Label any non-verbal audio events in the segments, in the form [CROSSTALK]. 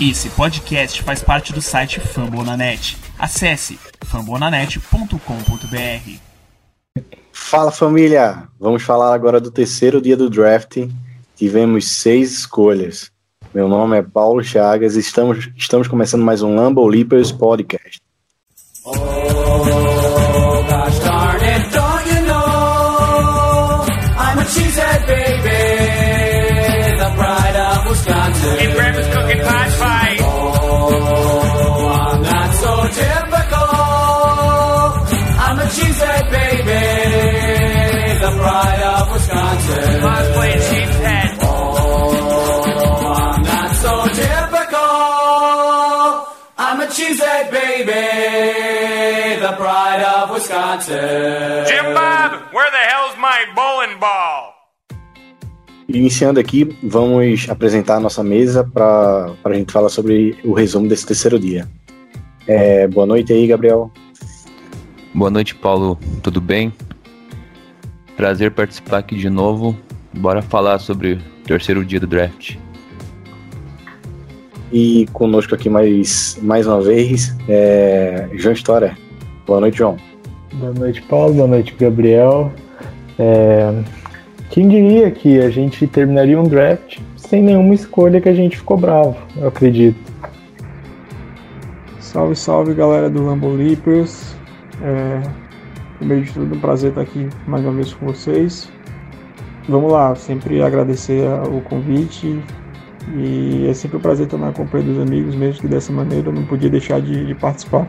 Esse podcast faz parte do site Fambonanet. Acesse fambonanet.com.br. Fala família! Vamos falar agora do terceiro dia do draft. Tivemos seis escolhas. Meu nome é Paulo Chagas e estamos, estamos começando mais um Lambo Leapers Podcast. Oh, Hey, Grandma's cooking pot pie. Oh, I'm not so typical. I'm a cheesehead baby, the pride of Wisconsin. Mom's playing cheesehead. Cheesehead baby, the pride of Wisconsin. Jim Bob, where the hell's my bowling ball? Iniciando aqui, vamos apresentar a nossa mesa para a gente falar sobre o resumo desse terceiro dia. É, boa noite aí, Gabriel. Boa noite, Paulo. Tudo bem? Prazer participar aqui de novo. Bora falar sobre o terceiro dia do draft. E conosco aqui mais, mais uma vez, é João História. Boa noite, João. Boa noite, Paulo. Boa noite, Gabriel. É... Quem diria que a gente terminaria um draft sem nenhuma escolha que a gente ficou bravo, eu acredito. Salve, salve, galera do Lambo Leapers. É... Primeiro de tudo, um prazer estar aqui mais uma vez com vocês. Vamos lá, sempre agradecer o convite, e é sempre um prazer estar na companhia dos amigos, mesmo que dessa maneira eu não podia deixar de, de participar.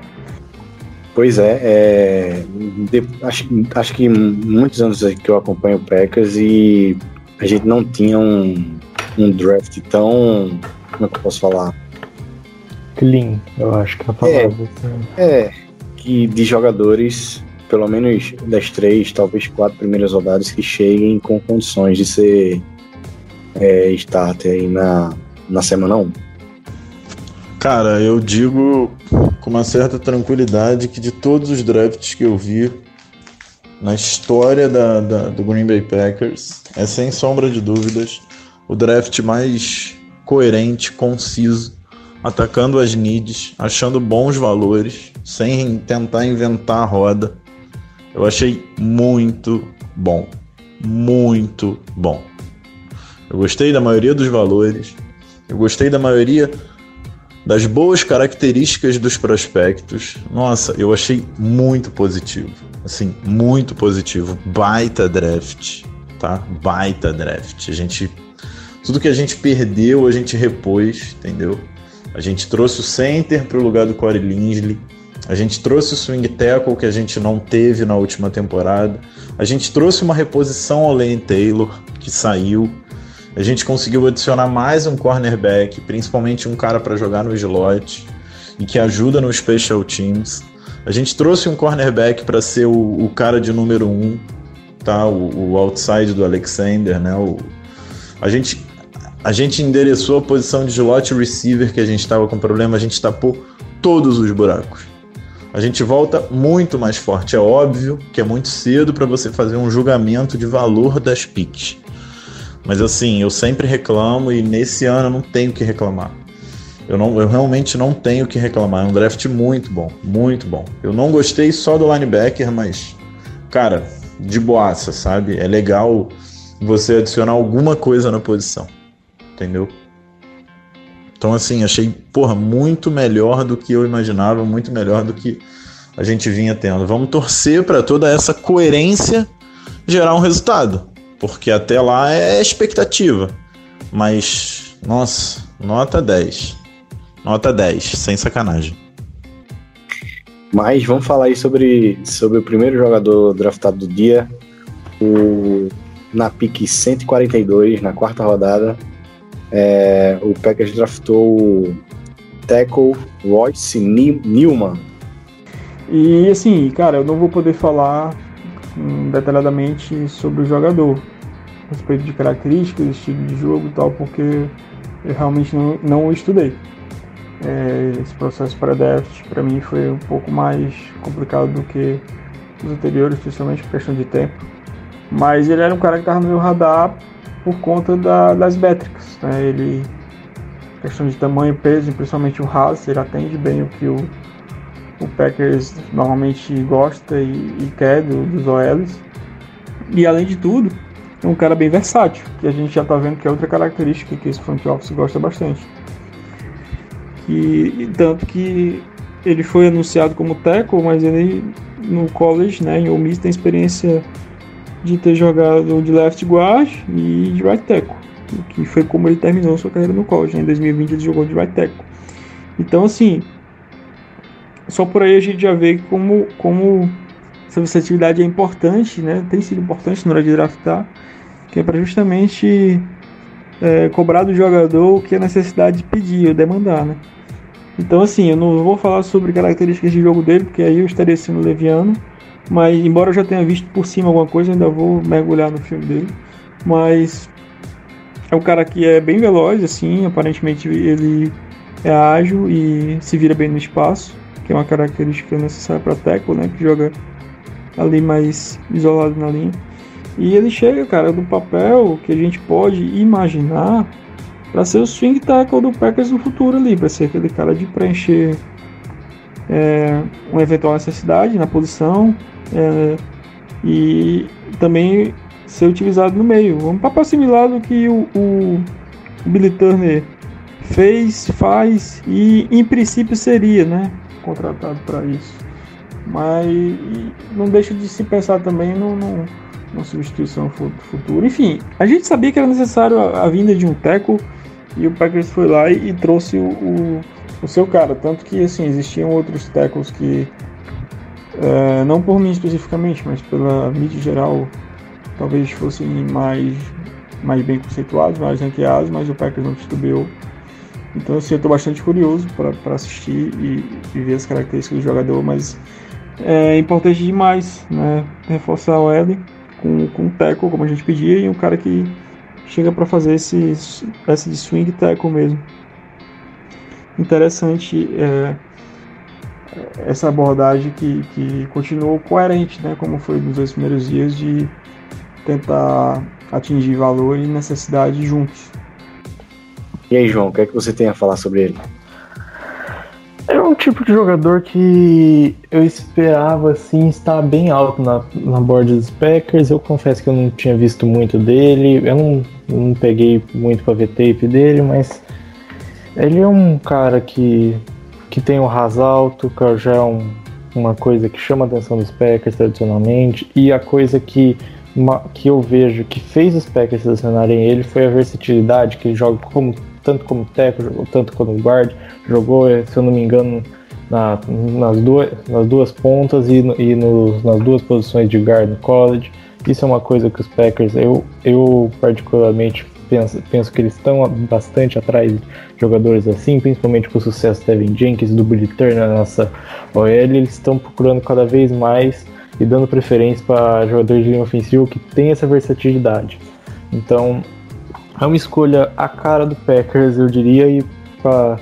Pois é, é de, acho, acho que muitos anos que eu acompanho o Packers e a gente não tinha um, um draft tão. Como é que eu posso falar? Clean, eu acho que é a palavra. É, é que de jogadores, pelo menos das três, talvez quatro primeiras rodadas, que cheguem com condições de ser é, starter aí na, na semana 1? Cara, eu digo com uma certa tranquilidade que de todos os drafts que eu vi na história da, da, do Green Bay Packers, é sem sombra de dúvidas o draft mais coerente, conciso, atacando as needs, achando bons valores, sem tentar inventar a roda. Eu achei muito bom. Muito bom. Eu gostei da maioria dos valores, eu gostei da maioria das boas características dos prospectos. Nossa, eu achei muito positivo. Assim, muito positivo. Baita draft, tá? Baita draft. A gente tudo que a gente perdeu, a gente repôs, entendeu? A gente trouxe o center para o lugar do Corey Linsley. A gente trouxe o swing tackle que a gente não teve na última temporada. A gente trouxe uma reposição ao Lane Taylor, que saiu. A gente conseguiu adicionar mais um cornerback, principalmente um cara para jogar no slot e que ajuda no special teams. A gente trouxe um cornerback para ser o, o, cara de número um, tá? O, o outside do Alexander, né? O, a gente a gente endereçou a posição de slot receiver que a gente estava com problema, a gente tapou todos os buracos. A gente volta muito mais forte. É óbvio que é muito cedo para você fazer um julgamento de valor das picks. Mas assim, eu sempre reclamo e nesse ano eu não tenho que reclamar. Eu, não, eu realmente não tenho que reclamar. É um draft muito bom, muito bom. Eu não gostei só do linebacker, mas, cara, de boaça, sabe? É legal você adicionar alguma coisa na posição. Entendeu? Então, assim, achei, porra, muito melhor do que eu imaginava, muito melhor do que a gente vinha tendo. Vamos torcer para toda essa coerência gerar um resultado porque até lá é expectativa. Mas, nossa, nota 10. Nota 10, sem sacanagem. Mas vamos falar aí sobre, sobre o primeiro jogador draftado do dia, o, na pick 142, na quarta rodada. É, o Packers draftou o tackle Royce Newman. E assim, cara, eu não vou poder falar detalhadamente sobre o jogador, a respeito de características, estilo de jogo e tal, porque eu realmente não, não o estudei. É, esse processo para draft para mim foi um pouco mais complicado do que os anteriores, especialmente por questão de tempo. Mas ele era um cara que estava no meu radar por conta da, das métricas. Né? Ele questão de tamanho e peso, principalmente o Haas, ele atende bem o que o, o Packers normalmente gosta e, e quer do, dos OLs. E além de tudo, é um cara bem versátil, que a gente já está vendo que é outra característica que esse front office gosta bastante. E, tanto que ele foi anunciado como tackle, mas ele no college, né, em Ole Miss, tem experiência de ter jogado de left guard e de right tackle, que foi como ele terminou sua carreira no college. Né? Em 2020 ele jogou de right tackle. Então, assim, só por aí a gente já vê como, como essa versatilidade é importante, né? Tem sido importante na hora de draftar, que é para justamente é, cobrar do jogador o que a necessidade de pedir ou demandar, né? Então, assim, eu não vou falar sobre características de jogo dele, porque aí eu estaria sendo leviano. Mas, embora eu já tenha visto por cima alguma coisa, ainda vou mergulhar no filme dele. Mas é um cara que é bem veloz, assim, aparentemente ele é ágil e se vira bem no espaço, que é uma característica necessária para tackle, né, que joga ali mais isolado na linha. E ele chega, cara, do papel que a gente pode imaginar para ser o swing tackle do Packers no futuro ali, para ser aquele cara de preencher é, uma eventual necessidade na posição é, e também ser utilizado no meio. Um papel similar do que o, o, o Billy Turner fez, faz e em princípio seria, né, contratado para isso. Mas não deixa de se pensar também no, no, numa substituição futura. Enfim, a gente sabia que era necessário a, a vinda de um teco e o Packers foi lá e, e trouxe o, o, o, seu cara. Tanto que assim, existiam outros tackles que, é, não por mim especificamente, mas pela mídia geral, talvez fossem mais, mais bem conceituados, mais ranqueados, mas o Packers não titubeou. Então assim, eu estou bastante curioso para assistir e, e, ver as características do jogador, mas é importante demais né, reforçar o L com, com o tackle, como a gente pedia, e um cara que chega para fazer esse essa de swing tackle mesmo. Interessante é, essa abordagem que, que continuou coerente, né, como foi nos dois primeiros dias de tentar atingir valor e necessidade juntos. E aí, João, o que é que você tem a falar sobre ele? É um tipo de jogador que eu esperava assim estar bem alto na, na board dos Packers. Eu confesso que eu não tinha visto muito dele. Eu não, não peguei muito para ver tape dele, mas ele é um cara que, que tem um ras alto, que já é um, uma coisa que chama a atenção dos Packers tradicionalmente. E a coisa que, uma, que eu vejo que fez os Packers selecionarem ele foi a versatilidade, que ele joga como tanto como teco, tanto como guard, jogou, se eu não me engano, na, nas, duas, nas duas pontas e, e no, nas duas posições de guard no college. Isso é uma coisa que os Packers, eu, eu particularmente penso, penso que eles estão bastante atrás de jogadores assim, principalmente com o sucesso do Devin Jenkins do Billy Turner na nossa OL, eles estão procurando cada vez mais e dando preferência para jogadores de linha ofensiva que tem essa versatilidade. Então, é uma escolha a cara do Packers, eu diria, e para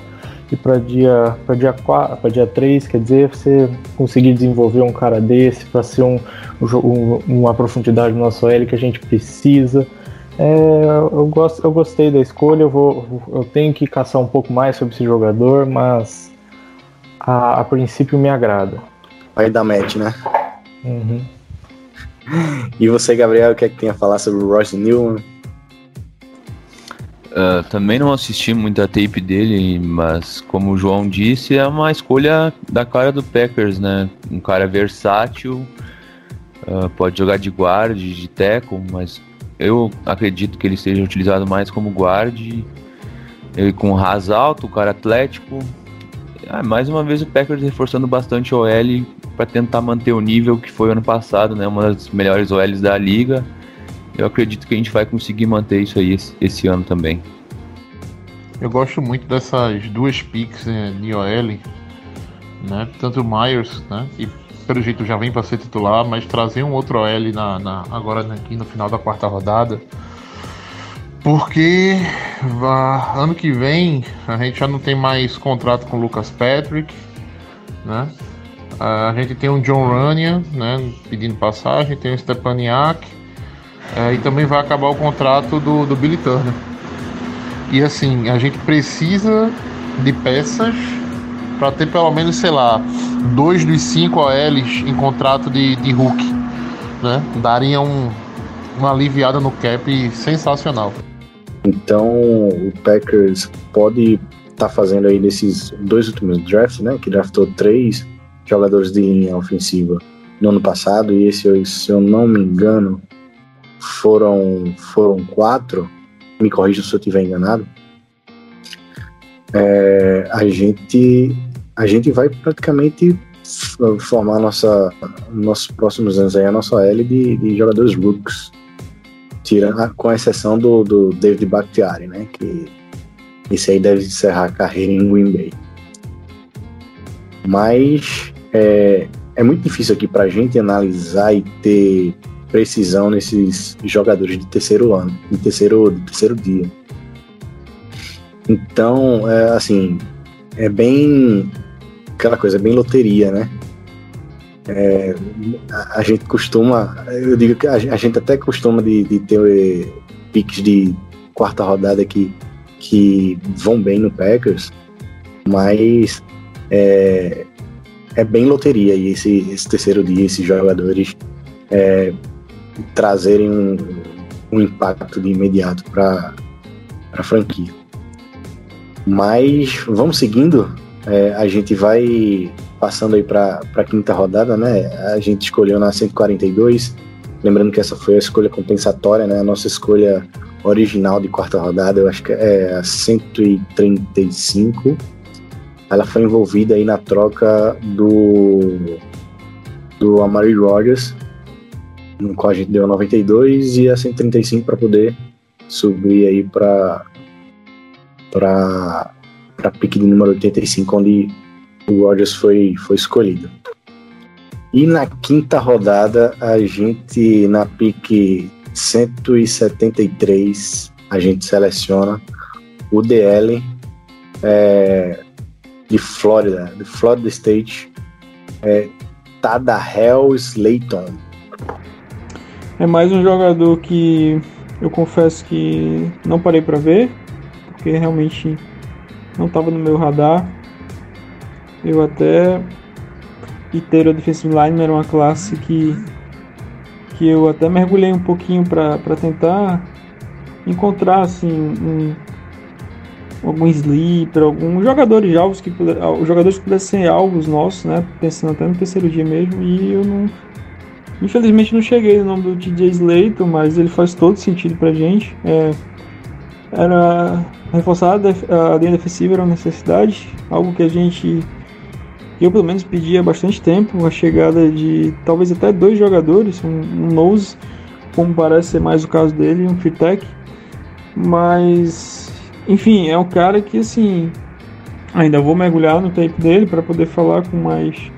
e para dia para dia 4, para dia 3, quer dizer, você conseguir desenvolver um cara desse para ser um, um, uma profundidade no nosso L que a gente precisa. É, eu, gosto, eu gostei da escolha, eu, vou, eu tenho que caçar um pouco mais sobre esse jogador, mas a, a princípio me agrada. Vai dar match, né? Uhum. E você, Gabriel, o que é que tem a falar sobre o Royce Newman? Uh, também não assisti muita tape dele, mas como o João disse, é uma escolha da cara do Packers, né? Um cara versátil, uh, pode jogar de guard, de tackle, mas eu acredito que ele seja utilizado mais como guard. Ele com ras alto, cara atlético. Ah, mais uma vez o Packers reforçando bastante o OL para tentar manter o nível que foi ano passado, né? Uma das melhores OLs da liga eu acredito que a gente vai conseguir manter isso aí esse, esse ano também. Eu gosto muito dessas duas picks né, de OL, né? Tanto o Myers, né? Que pelo jeito já vem para ser titular, mas trazer um outro OL na, na, agora aqui no final da quarta rodada. Porque ano que vem a gente já não tem mais contrato com o Lucas Patrick, né? A gente tem um John Runyan, né? Pedindo passagem, tem o Stepaniak é, e também vai acabar o contrato do, do Billy Turner. E assim, a gente precisa de peças para ter pelo menos, sei lá, dois dos cinco OLs em contrato de, de Hulk. Né? Daria um, uma aliviada no cap sensacional. Então o Packers pode estar tá fazendo aí nesses dois últimos drafts, né? Que draftou três jogadores de linha ofensiva no ano passado, e esse, se eu não me engano, foram, foram quatro. Me corrija se eu estiver enganado. É, a gente a gente vai praticamente formar nossa nossos próximos anos aí a nossa L de, de jogadores rooks tira, com exceção do, do David Bakhtiari, né? Que esse aí deve encerrar a carreira em Green Bay. Mas é, é muito difícil aqui para a gente analisar e ter precisão nesses jogadores de terceiro ano, de terceiro, de terceiro dia. Então, é, assim, é bem aquela coisa, é bem loteria, né? É, a, a, gente costuma, eu digo que a, a gente até costuma de, de ter eh, piques de quarta rodada que, que vão bem no Packers, mas é, é bem loteria e esse, esse terceiro dia, esses jogadores é, trazerem um, um impacto de imediato para a franquia. Mas vamos seguindo, é, a gente vai passando aí para a quinta rodada, né? A gente escolheu na 142, lembrando que essa foi a escolha compensatória, né? A nossa escolha original de quarta rodada, eu acho que é a 135. Ela foi envolvida aí na troca do do Amari Rogers, no qual a gente deu a 92 e a 135 para poder subir aí para para para pique de número 85, onde o Rodgers foi, foi escolhido. E na quinta rodada, a gente, na pique 173, a gente seleciona o DL é, de Flórida, de Florida State, é, Tadahel Slayton. É mais um jogador que eu confesso que não parei para ver, porque realmente não estava no meu radar. Eu até Iteiro Defensive Line era uma classe que, que eu até mergulhei um pouquinho para tentar encontrar assim um, algum sleeper, alguns jogadores alvos que jogadores que pudessem ser alvos nossos, né? Pensando até no terceiro dia mesmo, e eu não infelizmente não cheguei no nome do TJ Slayton, mas ele faz todo sentido pra gente. É, era reforçar a linha defensiva era uma necessidade, algo que a gente eu pelo menos pedia há bastante tempo, a chegada de talvez até dois jogadores, um, um nose, como parece ser mais o caso dele, um Fitec, mas enfim, é um cara que assim ainda vou mergulhar no tape dele para poder falar com mais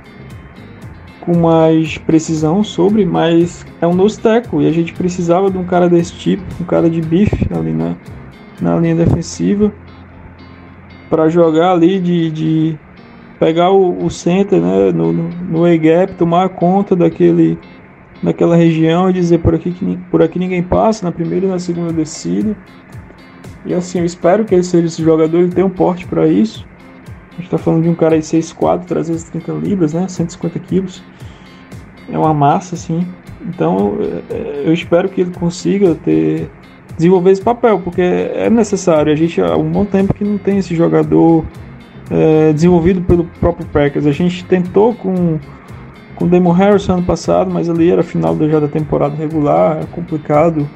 com mais precisão sobre, mas é um nose tackle e a gente precisava de um cara desse tipo, um cara de bife ali na, na linha defensiva para jogar ali de, de pegar o, o center né, no, no A-gap, tomar conta daquele, daquela região e dizer por aqui, que, por aqui ninguém passa, na primeira e na segunda descida. E assim, eu espero que ele seja esse jogador, ele tem um porte para isso. A gente está falando de um cara de 6'4", 330 libras, né, 150 quilos. É uma massa, assim. Então, é, eu espero que ele consiga ter desenvolver esse papel, porque é necessário. A gente há um bom tempo que não tem esse jogador é, desenvolvido pelo próprio Packers. A gente tentou com com o Damon Harrison ano passado, mas ali era final já da temporada regular, é complicado.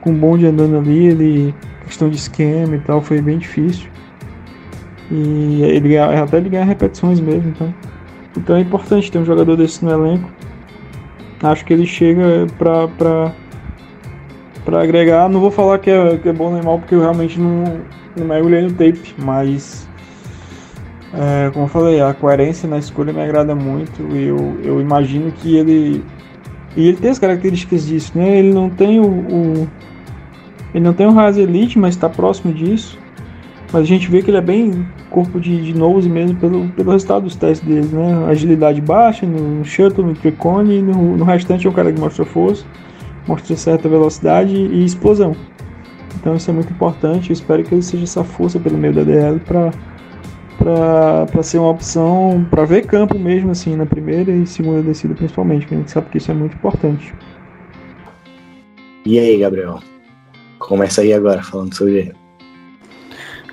Com o bonde andando ali, ele questão de esquema e tal, foi bem difícil. E ele até ele ganha repetições mesmo, então. Então é importante ter um jogador desse no elenco. Acho que ele chega para para agregar. Não vou falar que é, que é bom nem mal, porque eu realmente não, não mergulhei no tape, mas é, como eu falei, a coerência na escolha me agrada muito. E eu, eu imagino que ele. E ele tem as características disso, né? Ele não tem o. o ele não tem o Raz Elite, mas está próximo disso. Mas a gente vê que ele é bem corpo de, de nose mesmo pelo, pelo resultado dos testes dele, né? Agilidade baixa no shuttle, no tricone no, no restante é o cara que mostra força, mostra certa velocidade e explosão. Então isso é muito importante. Eu espero que ele seja essa força pelo meio da DL para para ser uma opção para ver campo mesmo assim na primeira e segunda descida principalmente, porque a gente sabe que isso é muito importante. E aí, Gabriel? Começa aí agora falando sobre ele.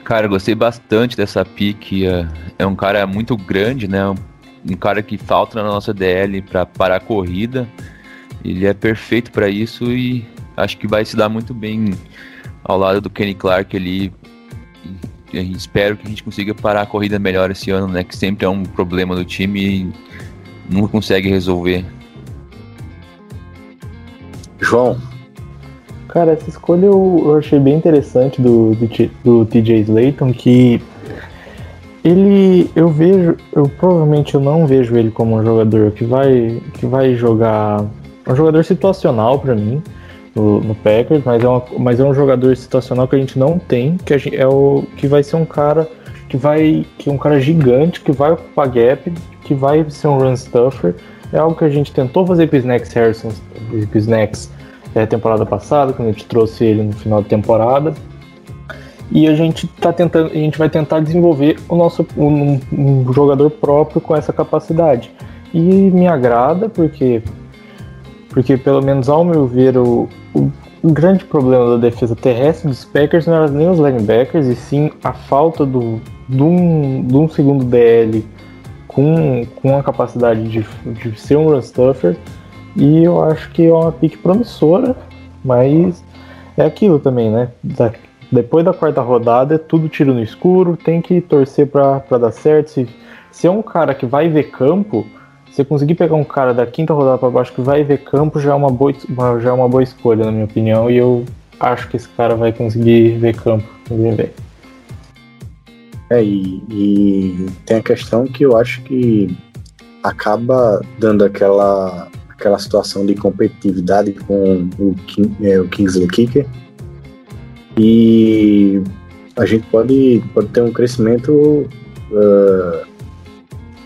Cara, gostei bastante dessa pique. É, é um cara muito grande, né? Um cara que falta na nossa DL para parar a corrida. Ele é perfeito para isso e acho que vai se dar muito bem ao lado do Kenny Clark ali. E espero que a gente consiga parar a corrida melhor esse ano, né? Que sempre é um problema do time e nunca consegue resolver. João, Cara, essa escolha eu, eu achei bem interessante do, do, do TJ Slayton, que ele eu vejo, eu provavelmente eu não vejo ele como um jogador que vai que vai jogar um jogador situacional pra mim no, no Packers, mas é, uma, mas é um jogador situacional que a gente não tem, que gente, é o que vai ser um cara que vai que é um cara gigante que vai ocupar gap, que vai ser um run stuffer. É algo que a gente tentou fazer com o Snacks Harrison, com o Snacks é, temporada passada, quando a gente trouxe ele no final da temporada. E a gente tá tentando, a gente vai tentar desenvolver o nosso um, um jogador próprio com essa capacidade. E me agrada porque porque pelo menos ao meu ver o, o, o grande problema da defesa terrestre dos Packers não era nem os linebackers e sim a falta do de um, de um segundo DL com, com a capacidade de, de ser um run stuffer e eu acho que é uma pique promissora, mas é aquilo também, né? Da- depois da quarta rodada é tudo tiro no escuro, tem que torcer pra dar certo. Se, se é um cara que vai ver campo, você conseguir pegar um cara da quinta rodada pra baixo que vai ver campo, já é uma boa, já é uma boa escolha, na minha opinião, e eu acho que esse cara vai conseguir ver campo no Green. É, e, e tem a questão que eu acho que acaba dando aquela, aquela situação de competitividade com o, é, o Kingsley Kicker. E a gente pode, pode ter um crescimento ah,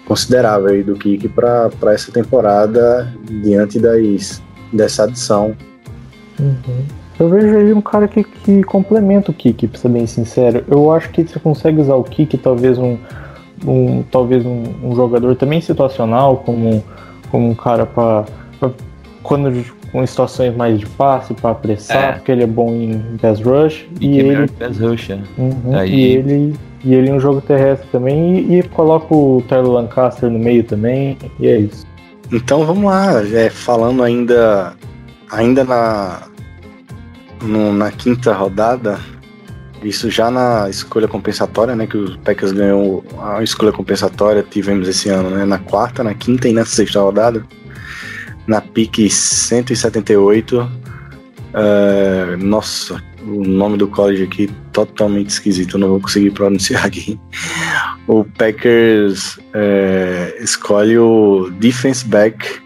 considerável do Kick para essa temporada diante das, dessa adição. Eu vejo ele um cara que, que complementa o kick, pra ser bem sincero. Eu acho que você consegue usar o kick, talvez um, um talvez um, um jogador também situacional, como, como um cara para quando com situações mais de passe, para apressar, É. porque ele é bom em pass rush e, é melhor ele, pass rush, é. Uhum, Aí- e ele e ele em um jogo terrestre também e, e coloca o Tyler Lancaster no meio também e é isso. Então vamos lá, é, falando ainda ainda na no- na quinta rodada, isso já na escolha compensatória, né, que os Packers ganhou a escolha compensatória, tivemos esse ano, né, na quarta, na quinta e na sexta rodada, na pique 178, é, nossa, o nome do college aqui totalmente esquisito, não vou conseguir pronunciar aqui. O Packers é, escolhe o defense back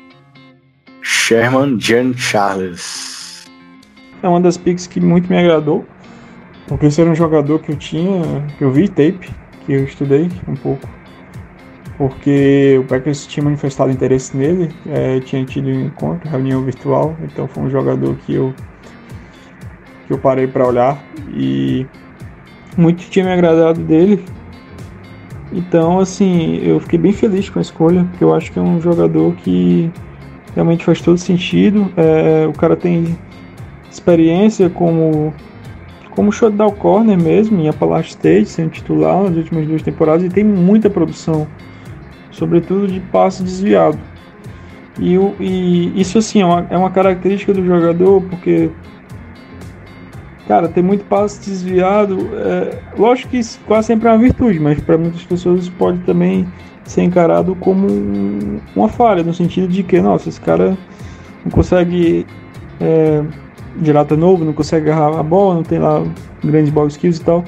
Sherman Jean Charles. É uma das picks que muito me agradou. Porque esse era um jogador que eu tinha, que eu vi tape, que eu estudei um pouco. Porque o Packers tinha manifestado interesse nele, é, tinha tido um encontro, reunião virtual, então foi um jogador que eu que eu parei para olhar e muito tinha me agradado dele. Então, assim, eu fiquei bem feliz com a escolha, porque eu acho que é um jogador que realmente faz todo sentido. É, o cara tem experiência como como shutdown corner mesmo em Appalachian State, sendo titular nas últimas duas temporadas e tem muita produção, sobretudo de passe desviado. E, e isso assim é uma, é uma característica do jogador, porque cara, ter muito passe desviado, é, lógico que quase sempre é uma virtude, mas para muitas pessoas isso pode também ser encarado como um- uma falha, no sentido de que, nossa, esse cara não consegue é, lata novo, não consegue agarrar a bola, não tem lá grandes ball skills e tal.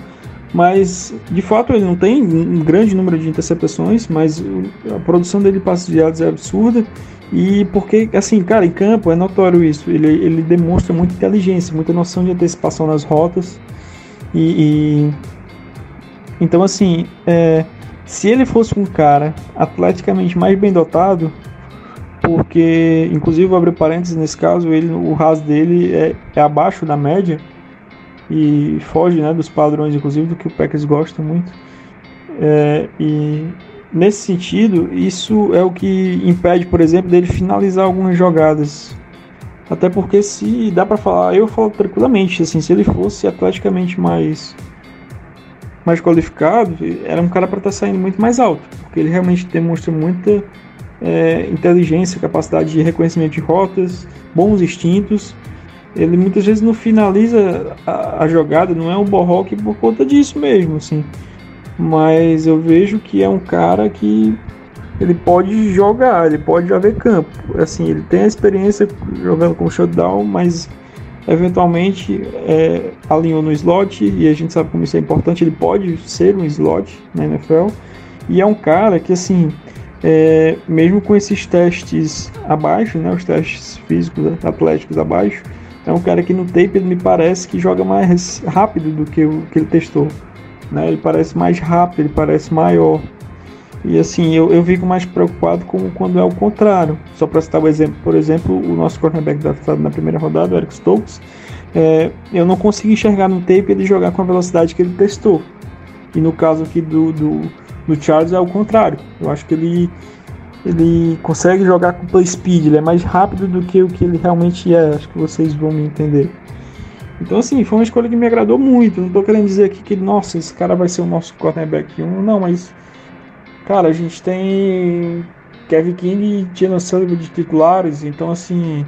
Mas, de fato, ele não tem um grande número de interceptações, mas a produção dele de passes desviados é absurda. E porque, assim, cara, em campo é notório isso. Ele, ele demonstra muita inteligência, muita noção de antecipação nas rotas. E. e- Então, assim, é, se ele fosse um cara atleticamente mais bem dotado, porque, inclusive, vou abrir parênteses nesse caso, ele, o RAS dele é, é abaixo da média. E foge né, dos padrões, inclusive, do que o Packers gosta muito. É, e nesse sentido, isso é o que impede, por exemplo, dele finalizar algumas jogadas. Até porque se dá para falar, eu falo tranquilamente, assim, se ele fosse atleticamente mais mais qualificado, era um cara para estar tá saindo muito mais alto, porque ele realmente demonstra muita é, inteligência, capacidade de reconhecimento de rotas, bons instintos. Ele muitas vezes não finaliza a, a jogada, não é um borroque por conta disso mesmo, assim. Mas eu vejo que é um cara que ele pode jogar, ele pode já ver campo. Assim, ele tem a experiência jogando como shutdown, mas eventualmente é, alinhou no slot e a gente sabe como isso é importante. Ele pode ser um slot na NFL e é um cara que assim é, mesmo com esses testes abaixo, né, os testes físicos, atléticos abaixo, é um cara que no tape me parece que joga mais rápido do que o que ele testou. Né? Ele parece mais rápido, ele parece maior. E assim, eu, eu fico mais preocupado com quando é o contrário. Só para citar o um exemplo, por exemplo, o nosso cornerback draftado na primeira rodada, o Eric Stokes, é, eu não consigo enxergar no tape ele jogar com a velocidade que ele testou. E no caso aqui do, do no Charles é o contrário. Eu acho que ele ele consegue jogar com play speed, ele é mais rápido do que o que ele realmente é. Acho que vocês vão me entender. Então, assim, foi uma escolha que me agradou muito. Não tô querendo dizer aqui que, nossa, esse cara vai ser o nosso cornerback 1. Não, mas, cara, a gente tem Kevin King e Tina Sullivan de titulares. Então, assim,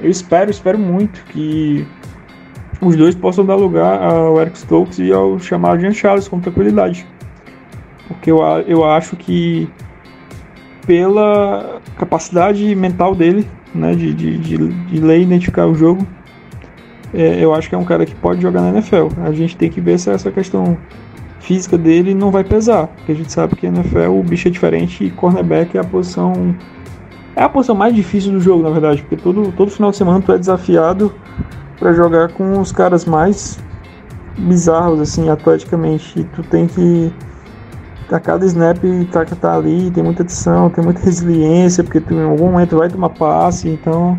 eu espero, espero muito que os dois possam dar lugar ao Eric Stokes e ao chamado Jean Charles com tranquilidade. Porque eu, eu acho que pela capacidade mental dele, né, de, de, de, de ler e identificar o jogo, é, eu acho que é um cara que pode jogar na NFL. A gente tem que ver se essa questão física dele não vai pesar, porque a gente sabe que na NFL o bicho é diferente e cornerback é a posição é a posição mais difícil do jogo, na verdade, porque todo, todo final de semana tu é desafiado para jogar com os caras mais bizarros assim, atleticamente, e tu tem que a cada snap tá, tá ali, tem muita adição, tem muita resiliência, porque tu, em algum momento vai tomar passe, então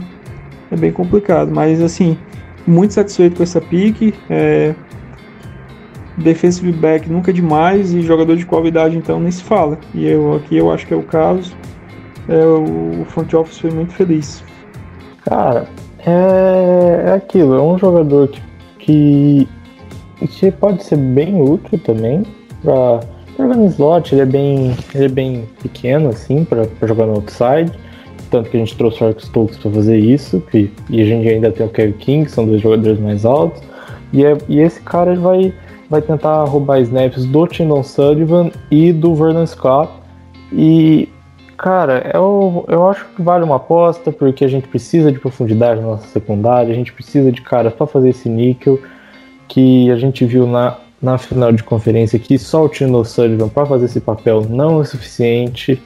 é bem complicado. Mas assim, muito satisfeito com essa pique. É, defensive back nunca demais e jogador de qualidade então nem se fala. E eu aqui eu acho que é o caso. É, o front office foi muito feliz. Cara, é, é aquilo, é um jogador que, que pode ser bem útil também para jogar no slot, ele é bem, ele é bem pequeno assim para jogar no outside. Tanto que a gente trouxe o Eric Stokes para fazer isso, que, e a gente ainda tem o Kevin King, que são dois jogadores mais altos. E, é, e esse cara ele vai, vai tentar roubar snaps do Tindon Sullivan e do Vernon Scott. E, cara, eu, eu acho que vale uma aposta, porque a gente precisa de profundidade na nossa secundária, a gente precisa de caras para fazer esse níquel, que a gente viu na, na final de conferência que só o Tino Sullivan para fazer esse papel não é suficiente.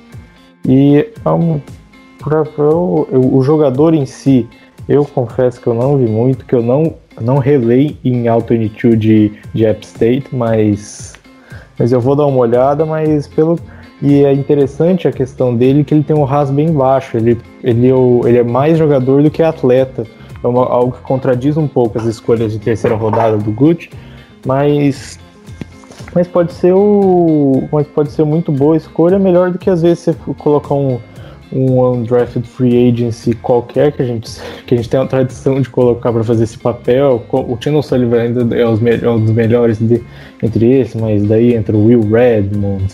E é um, pra, pra, o jogador em si, eu confesso que eu não vi muito, que eu não, não relei em Altitude de, de App State, mas, mas eu vou dar uma olhada, mas pelo. E é interessante a questão dele que ele tem um RAS bem baixo, ele, ele, ele é mais jogador do que atleta. É uma, algo que contradiz um pouco as escolhas de terceira rodada do Gucci, mas mas pode ser o mas pode ser muito boa escolha melhor do que às vezes você colocar um um undrafted free agency qualquer que a gente que a gente tem a tradição de colocar para fazer esse papel. O Tino Sullivan ainda é, é um dos melhores de, entre esses mas daí entra o Will Redmond.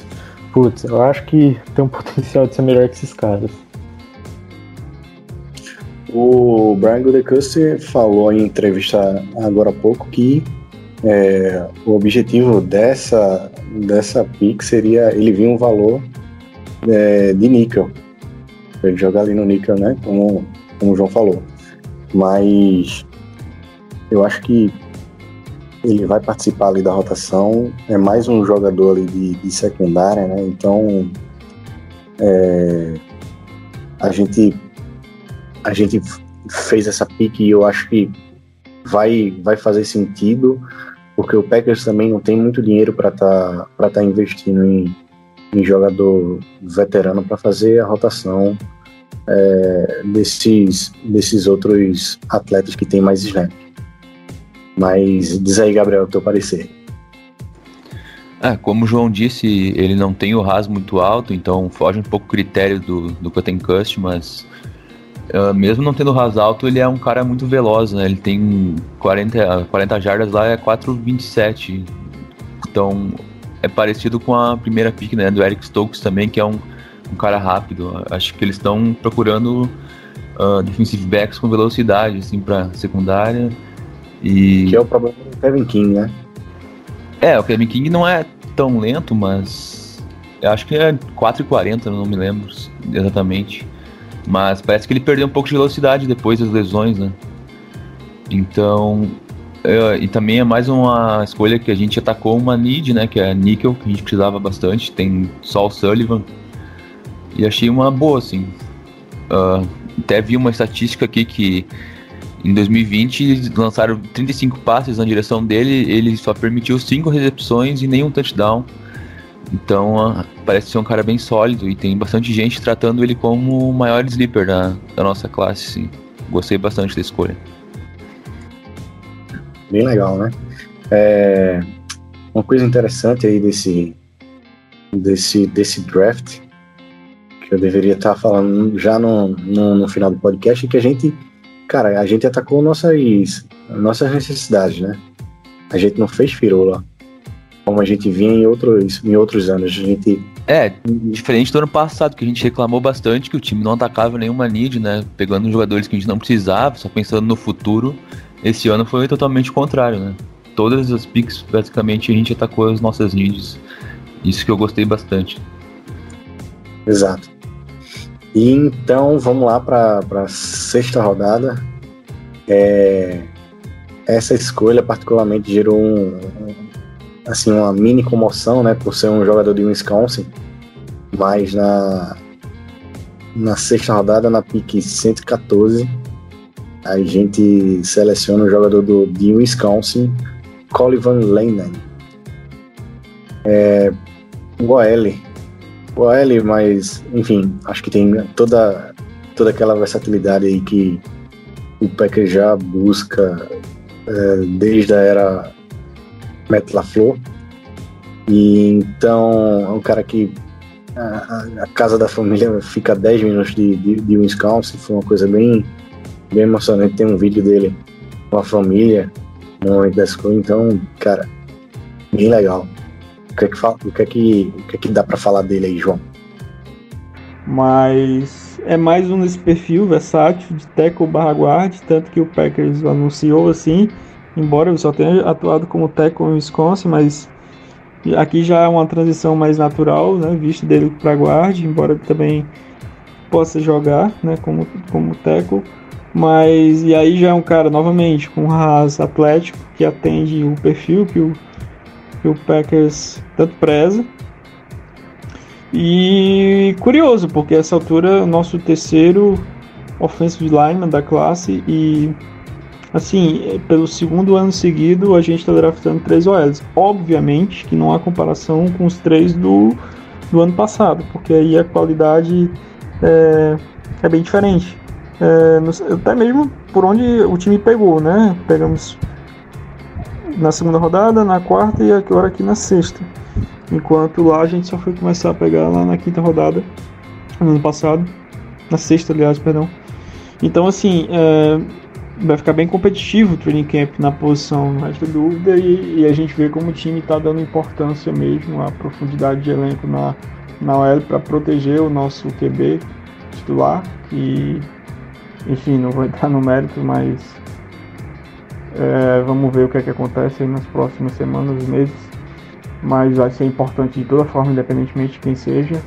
Putz eu acho que tem um [LAUGHS] potencial de ser melhor que esses caras. O Brian Gutekunst falou em entrevista agora há pouco que é, o objetivo dessa, dessa pick seria ele vir um valor é, de níquel. Ele jogar ali no níquel, né? Como, como o João falou. Mas eu acho que ele vai participar ali da rotação. É mais um jogador ali de, de secundária, né? Então é, a gente a gente fez essa pique e eu acho que vai vai fazer sentido porque o Packers também não tem muito dinheiro para estar tá, tá investindo em, em jogador veterano para fazer a rotação é, desses, desses outros atletas que tem mais snap. Mas diz aí, Gabriel, o teu parecer. É, como o João disse, ele não tem o RAS muito alto, então foge um pouco o critério do, do Cust, mas uh, mesmo não tendo o RAS alto, ele é um cara muito veloz, né? Ele tem 40, 40 jardas lá, é 4,27. Então é parecido com a primeira pick, né, do Eric Stokes também, que é um, um cara rápido. Acho que eles estão procurando uh, defensive backs com velocidade, assim, pra secundária. E... Que é o problema do Kevin King, né? É, o Kevin King não é tão lento, mas eu acho que é 4,40, não me lembro exatamente. Mas parece que ele perdeu um pouco de velocidade depois das lesões, né? Então, é, e também é mais uma escolha que a gente atacou uma need, né? Que é a Nickel, que a gente precisava bastante. Tem só o Sullivan. E achei uma boa, assim. Uh, até vi uma estatística aqui que em 2020 lançaram 35 passes na direção dele, ele só permitiu 5 recepções e nenhum touchdown. Então parece ser um cara bem sólido e tem bastante gente tratando ele como o maior sleeper da, da nossa classe. Gostei bastante da escolha. Bem legal, né? É, uma coisa interessante aí desse, desse, desse draft que eu deveria estar falando já no, no, no, final do podcast, que a gente, cara, a gente atacou nossas, nossas necessidades, né? A gente não fez firula, como a gente vinha em outros, em outros anos. A gente... É, diferente do ano passado, que a gente reclamou bastante que o time não atacava nenhuma need, né? Pegando jogadores que a gente não precisava, só pensando no futuro. Esse ano foi totalmente o contrário, né? Todas as picks, basicamente, a gente atacou as nossas needs. Isso que eu gostei bastante. Exato. E então vamos lá para a sexta rodada. É, essa escolha particularmente gerou um, assim uma mini comoção, né, por ser um jogador de Wisconsin, mas na na sexta rodada na pick 114 a gente seleciona o jogador do, de Wisconsin, Collivan Lennon. É, o OL o L, mas enfim, acho que tem toda, toda aquela versatilidade aí que o Packers já busca é, desde a era Matt LaFleur. E então é um cara que a, a, casa da família fica a 10 minutos de, de, de Wisconsin, foi uma coisa bem, bem emocionante. Tem um vídeo dele com a família no momento da escola, então, cara, bem legal. O que é que, fala, o que, é que, o que, é que dá para falar dele aí, João? Mas é mais um desse perfil versátil de tackle barra guard, tanto que o Packers anunciou assim, embora ele só tenha atuado como tackle em Wisconsin, mas aqui já é uma transição mais natural, né, visto dele para guard, embora também possa jogar, né, como como tackle, mas e aí já é um cara novamente com raça atlético que atende o perfil que o que o Packers tanto preza. E curioso, porque essa altura nosso terceiro offensive lineman da classe e assim, pelo segundo ano seguido a gente está draftando três OLs. Obviamente que não há comparação com os três do, do ano passado, porque aí a qualidade é, é bem diferente. É, até mesmo por onde o time pegou, né? Pegamos na segunda rodada, na quarta e agora aqui na sexta. Enquanto lá a gente só foi começar a pegar lá na quinta rodada, no ano passado. Na sexta, aliás, perdão. Então, assim, é, vai ficar bem competitivo o training camp na posição, não resta dúvida. E, e, a gente vê como o time está dando importância mesmo à profundidade de elenco na, na OL para proteger o nosso QB titular. E, enfim, não vou entrar no mérito, mas é, vamos ver o que é que acontece nas próximas semanas, meses. Mas vai ser importante de toda forma, independentemente de quem seja,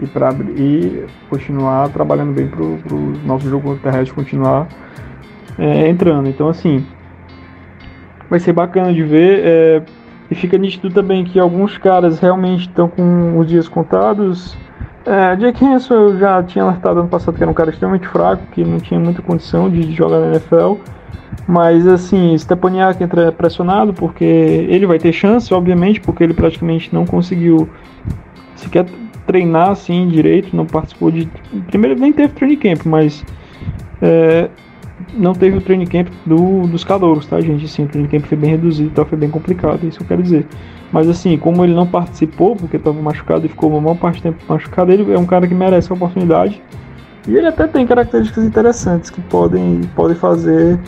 e, pra, e continuar trabalhando bem para o nosso jogo terrestre continuar é, entrando. Então, assim, vai ser bacana de ver. É, e fica nítido também que alguns caras realmente estão com os dias contados. É, Hanson eu já tinha alertado ano passado que era um cara extremamente fraco, que não tinha muita condição de jogar na NFL. Mas assim, Stepaniak entra pressionado porque ele vai ter chance, obviamente, porque ele praticamente não conseguiu sequer treinar assim direito, não participou de. Primeiro nem teve training camp, mas é, não teve o training camp do, dos calouros, tá, gente? Assim, o training camp foi bem reduzido, então foi bem complicado, é isso que eu quero dizer. Mas assim, como ele não participou, porque estava machucado e ficou uma maior parte do tempo machucado, ele é um cara que merece a oportunidade. E ele até tem características interessantes que podem, podem fazer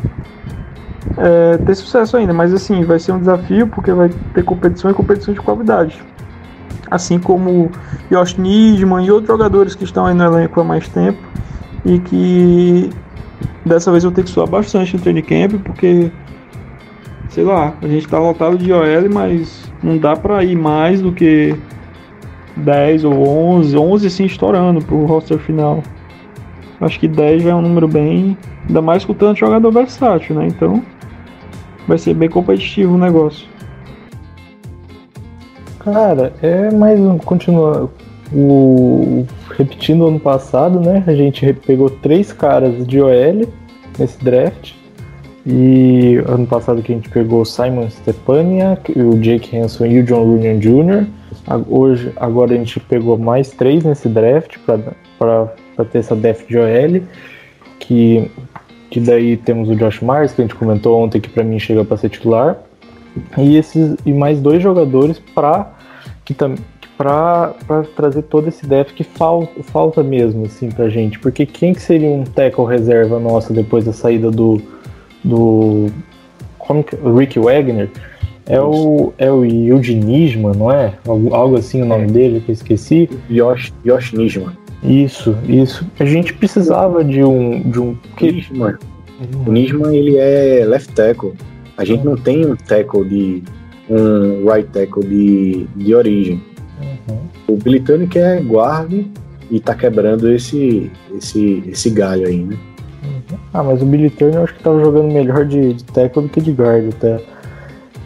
é, ter sucesso ainda. Mas assim, vai ser um desafio porque vai ter competição e competição de qualidade. Assim como Josh Nisman e outros jogadores que estão aí no elenco há mais tempo e que dessa vez eu tenho que suar bastante no training camp porque sei lá, a gente tá lotado de OL, mas não dá para ir mais do que 10 ou 11, 11 assim estourando pro roster final. Acho que 10 já é um número bem, ainda mais com tanto jogador versátil, né? Então vai ser bem competitivo o negócio. Cara, é mais um. Continua. O, repetindo ano passado, né? A gente pegou três caras de OL nesse draft. E ano passado que a gente pegou Simon Stepania, o Jake Hanson e o John Runyon Jr. Hoje, agora a gente pegou mais três nesse draft para ter essa depth de OL. Que, que daí temos o Josh Myers, que a gente comentou ontem, que para mim chega para ser titular. E, esses, e mais dois jogadores para que para trazer todo esse depth que falta, falta mesmo assim pra gente. Porque quem que seria um tackle reserva nossa depois da saída do do como que, Rick Wagner é o é o Yuji Nisman, não é? Algo, algo assim o nome é. dele que eu esqueci. Yosh, Yosh Nisman. Isso, isso. A gente precisava de um de um Nisman. O Nisman ele é left tackle. A gente não tem um tackle de um right tackle de, de origem. Uhum. O que é guarda e tá quebrando esse, esse, esse galho aí, né? Uhum. Ah, mas o Billy Turner eu acho que tava jogando melhor de, de tackle do que de guard até.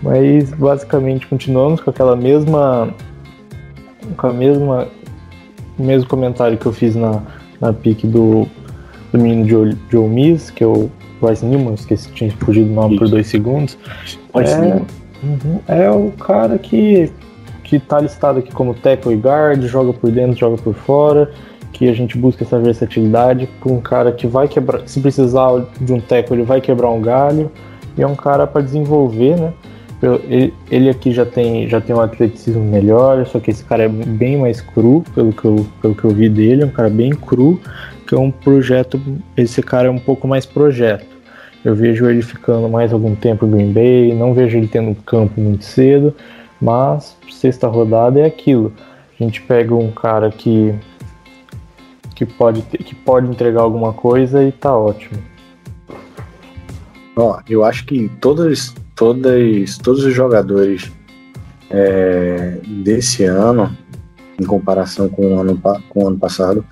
Mas basicamente continuamos com aquela mesma. com a mesma. o mesmo comentário que eu fiz na, na pick do, do menino Joe, Joe Miz, que é o Bryce Newman, esqueci, tinha fugido o nome Isso. por dois segundos. É, uhum, é o cara que, que tá listado aqui como tackle e guard, joga por dentro, joga por fora que a gente busca essa versatilidade para um cara que vai quebrar, se precisar de um teco, ele vai quebrar um galho, e é um cara para desenvolver, né? Ele aqui já tem, já tem um atleticismo melhor, só que esse cara é bem mais cru, pelo que eu, pelo que eu vi dele, é um cara bem cru, que é um projeto, esse cara é um pouco mais projeto. Eu vejo ele ficando mais algum tempo no Green Bay, não vejo ele tendo campo muito cedo, mas sexta rodada é aquilo. A gente pega um cara que que pode, ter, que pode entregar alguma coisa e tá ótimo. Ó, eu acho que todas, todas, todos os jogadores é, desse ano, em comparação com o ano, com o ano passado,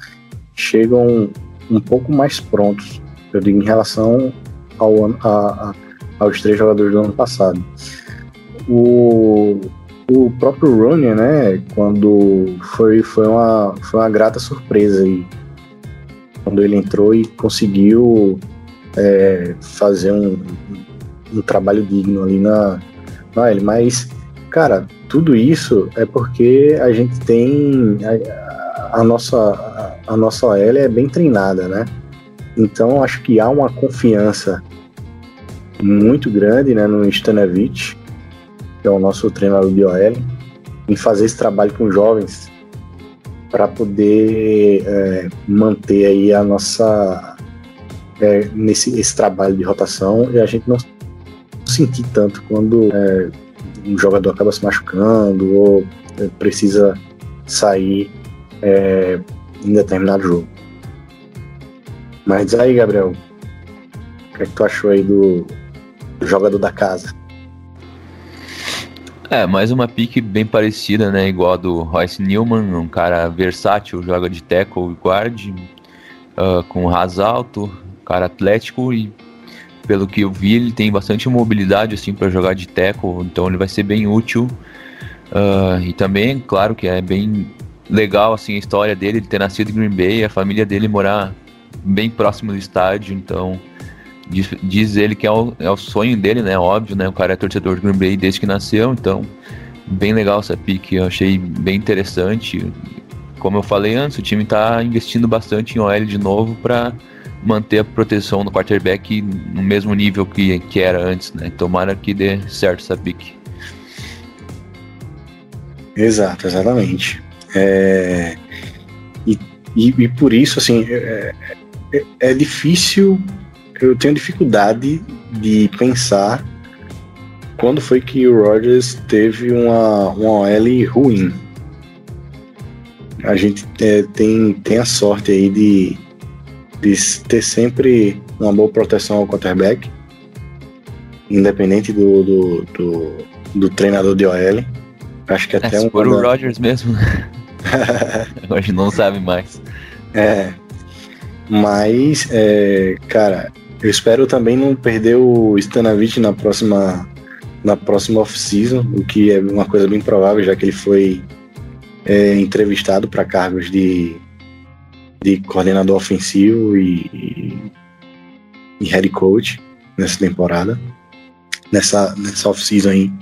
chegam um pouco mais prontos, eu digo, em relação ao ano, a, a, aos três jogadores do ano passado. O, o próprio Rooney, né, quando foi, foi, uma, foi uma grata surpresa aí, quando ele entrou e conseguiu é, fazer um, um, trabalho digno ali na, na L. Mas, cara, tudo isso é porque a gente tem a, a nossa a, a nossa L é bem treinada, né? Então acho que há uma confiança muito grande né, no Stanevich que é o nosso treinador de OL, em fazer esse trabalho com jovens para poder é, manter aí a nossa é, nesse esse trabalho de rotação e a gente não sentir tanto quando é, um jogador acaba se machucando ou é, precisa sair é, em determinado jogo. Mas aí, Gabriel, o que, é que tu achou aí do jogador da casa? É, mais uma pique bem parecida, né? Igual a do Royce Newman, um cara versátil, joga de tackle e guard, uh, com ras alto, cara atlético e pelo que eu vi ele tem bastante mobilidade assim para jogar de tackle, então ele vai ser bem útil. Uh, e também, claro que é bem legal assim a história dele, ele ter nascido em Green Bay, a família dele morar bem próximo do estádio, então Diz, diz ele que é o, é o sonho dele, né? Óbvio, né? O cara é torcedor de Green Bay desde que nasceu, então bem legal essa pique, eu achei bem interessante. Como eu falei antes, o time está investindo bastante em OL de novo para manter a proteção do quarterback no mesmo nível que, que era antes, né? Tomara que dê certo essa pique. Exato, exatamente. É, e, e, e por isso, assim, é, é, é difícil, eu tenho dificuldade de pensar quando foi que o Rodgers teve uma, uma OL ruim. A gente é, tem, tem a sorte aí de, de ter sempre uma boa proteção ao quarterback, independente do, do, do, do treinador de OL. Acho que até É, um. se for o Rodgers mesmo. [LAUGHS] Hoje não sabe mais. É. Mas, é, cara, eu espero também não perder o Stanavich na próxima na próxima off-season, o que é uma coisa bem provável, já que ele foi é, entrevistado para cargos de, de coordenador ofensivo e, e, e head coach nessa temporada, nessa, nessa off-season aí.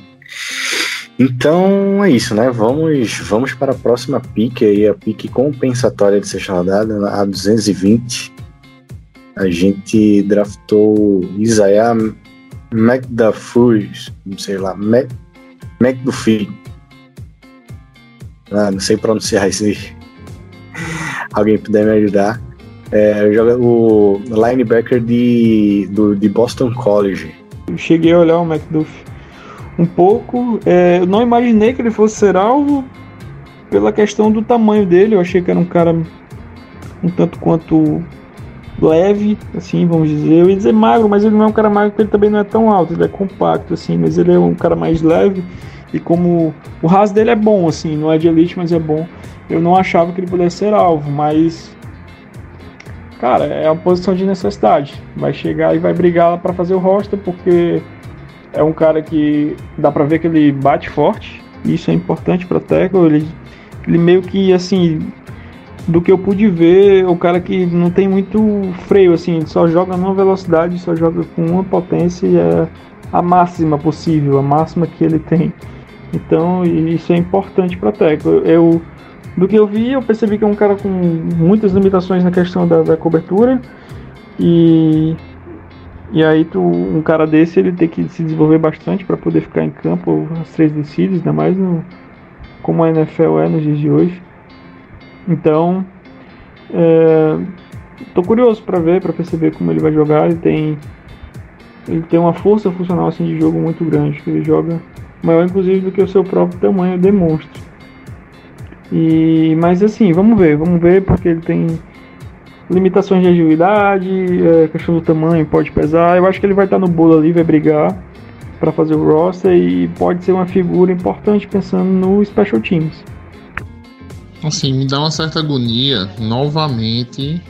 Então é isso, né? Vamos, vamos para a próxima pique aí, a pique compensatória de sexta rodada, a 220. A gente draftou Isaiah McDuffie, sei lá, McDuffie. Ah, não sei pronunciar isso aí. [LAUGHS] Alguém puder me ajudar. É, joga o linebacker de, do, de Boston College. Eu cheguei a olhar o McDuff um pouco. é, eu não imaginei que ele fosse ser alvo pela questão do tamanho dele. Eu achei que era um cara um tanto quanto leve, assim, vamos dizer. Eu ia dizer magro, mas ele não é um cara magro porque ele também não é tão alto, ele é compacto, assim, mas ele é um cara mais leve. E como o raso dele é bom, assim, não é de elite, mas é bom. Eu não achava que ele pudesse ser alvo, mas. Cara, é uma posição de necessidade. Vai chegar e vai brigar lá pra fazer o roster, porque é um cara que dá pra ver que ele bate forte. Isso é importante pra tackle. Ele, ele meio que, assim, do que eu pude ver, o cara que não tem muito freio, assim, só joga numa velocidade, só joga com uma potência e é a máxima possível, a máxima que ele tem. Então, isso é importante para tackle. Eu, do que eu vi, eu percebi que é um cara com muitas limitações na questão da, da cobertura e e aí tu, um cara desse ele tem que se desenvolver bastante para poder ficar em campo as três descidas, ainda mais no, como a NFL é nos dias de hoje. Então, é, tô curioso para ver, para perceber como ele vai jogar. Ele tem ele tem uma força funcional assim de jogo muito grande, que ele joga maior inclusive do que o seu próprio tamanho demonstra. E mas assim, vamos ver, vamos ver porque ele tem limitações de agilidade, é, questão do tamanho pode pesar. Eu acho que ele vai estar no bolo ali, vai brigar para fazer o roster e pode ser uma figura importante pensando no special teams. Assim, me dá uma certa agonia novamente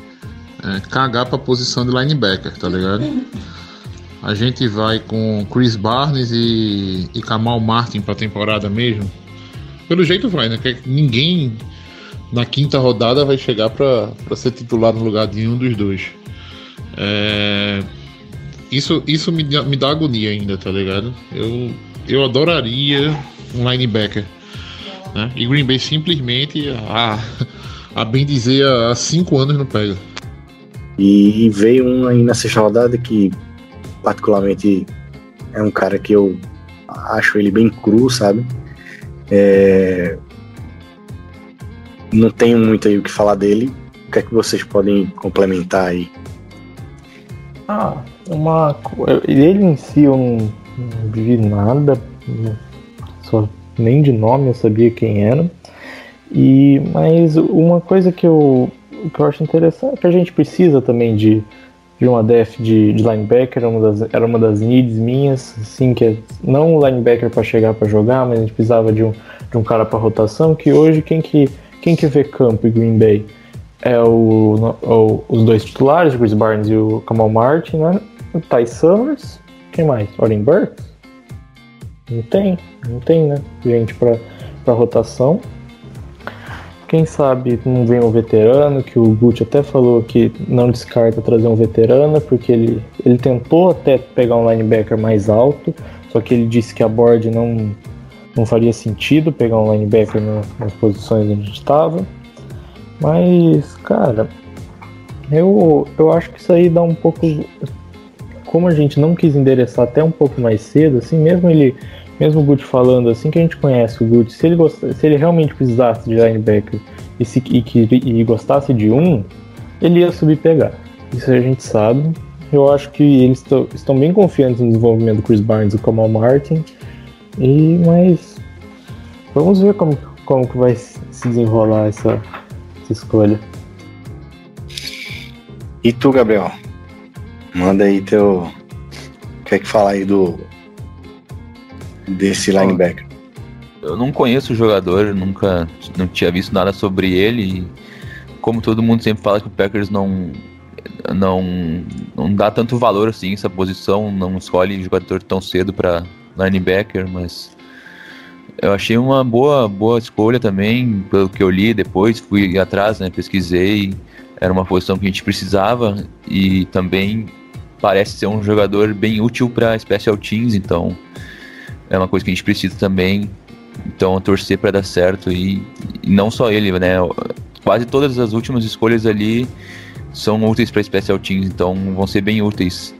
é, cagar pra posição de linebacker, tá ligado? [LAUGHS] A gente vai com Chris Barnes e, e Kamal Martin pra temporada mesmo. Pelo jeito vai, né? Que ninguém na quinta rodada vai chegar pra, pra ser titular no lugar de um dos dois. É, isso isso me, dá- me dá agonia ainda, tá ligado? Eu, eu adoraria um linebacker. Né? E Green Bay simplesmente, a, a bem dizer, há cinco anos não pega. E veio um aí na sexta rodada que, particularmente, é um cara que eu acho ele bem cru, sabe? É, Não tenho muito aí o que falar dele. O que é que vocês podem complementar aí? Ah, uma. Ele em si eu não, não vi nada, só nem de nome eu sabia quem era. E, mas uma coisa que eu, que eu acho interessante, que a gente precisa também de, de uma def de, de linebacker, era uma, das, era uma das needs minhas, assim, que é não um linebacker para chegar para jogar, mas a gente precisava de um, de um cara para rotação, que hoje quem que, quem que vê campo em Green Bay? é o, o- os dois titulares, o Chris Barnes e o Kamal Martin, né? O Ty Summers, quem mais? Oren Burks? Não tem, não tem, né? Gente pra rotação. Quem sabe não vem um veterano, que o Gucci até falou que não descarta trazer um veterano, porque ele, ele tentou até pegar um linebacker mais alto, só que ele disse que a board não, não faria sentido pegar um linebacker na- nas posições onde estava. Mas, cara, Eu, eu acho que isso aí dá um pouco. Como a gente não quis endereçar até um pouco mais cedo, assim, mesmo ele. Mesmo o Gucci falando assim que a gente conhece o Gucci, se ele, gost... se ele realmente precisasse de linebacker e, se... e, que... e gostasse de um, ele ia subir pegar. Isso a gente sabe. Eu acho que eles estão bem confiantes no desenvolvimento do Chris Barnes e do Kamal Martin. E, mas vamos ver como, como que vai se desenrolar essa, essa escolha. E tu, Gabriel? Manda aí teu. Quer que falar aí do. Desse linebacker? Eu não conheço o jogador, nunca não tinha visto nada sobre ele. Como todo mundo sempre fala que o Packers não não não dá tanto valor assim essa posição, não escolhe jogador tão cedo para linebacker, mas eu achei uma boa boa escolha também, pelo que eu li depois, fui atrás, né, pesquisei, era uma posição que a gente precisava e também parece ser um jogador bem útil para special teams, então é uma coisa que a gente precisa também. Então torcer para dar certo e, e não só ele, né? Quase todas as últimas escolhas ali são úteis para special teams, então vão ser bem úteis.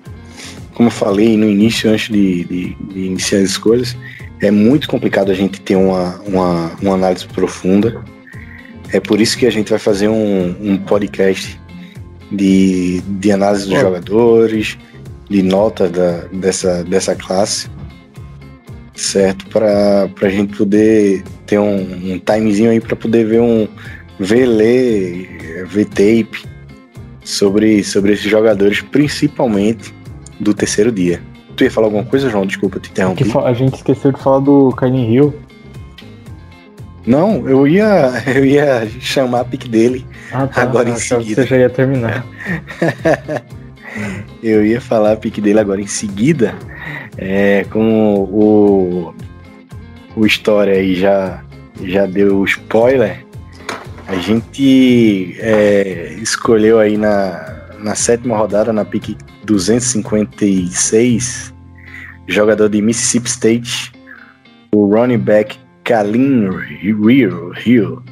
Como eu falei no início, antes de, de, de iniciar as escolhas, é muito complicado a gente ter uma, uma, uma, análise profunda. É por isso que a gente vai fazer um, um podcast de, de análise dos é. jogadores, de nota da, dessa, dessa classe, certo? Para a gente poder ter um, um timezinho aí para poder ver um ver ler, ver tape sobre, sobre esses jogadores, principalmente do terceiro dia. Tu ia falar alguma coisa, João? Desculpa te interromper. a gente esqueceu de falar do Kylie Hill. Não, eu ia, [LAUGHS] eu ia chamar a pique dele ah, tá, agora em seguida. Você já ia terminar. [LAUGHS] eu ia falar a pique dele agora em seguida. É, com o, o História aí já, já deu o spoiler. A gente é, escolheu aí na, na sétima rodada, na pick 256, jogador de Mississippi State, o running back Kalin Hill.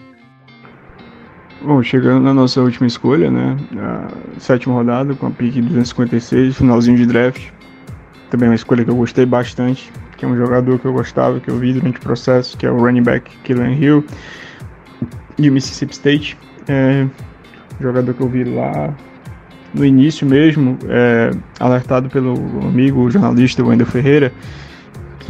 Bom, chegando na nossa última escolha, né? A sétima rodada, com a pick 256, finalzinho de draft. Também uma escolha que eu gostei bastante, que é um jogador que eu gostava, que eu vi durante o processo, que é o running back Kylan Hill de Mississippi State. É, jogador que eu vi lá no início mesmo, é, alertado pelo amigo jornalista Wendel Ferreira,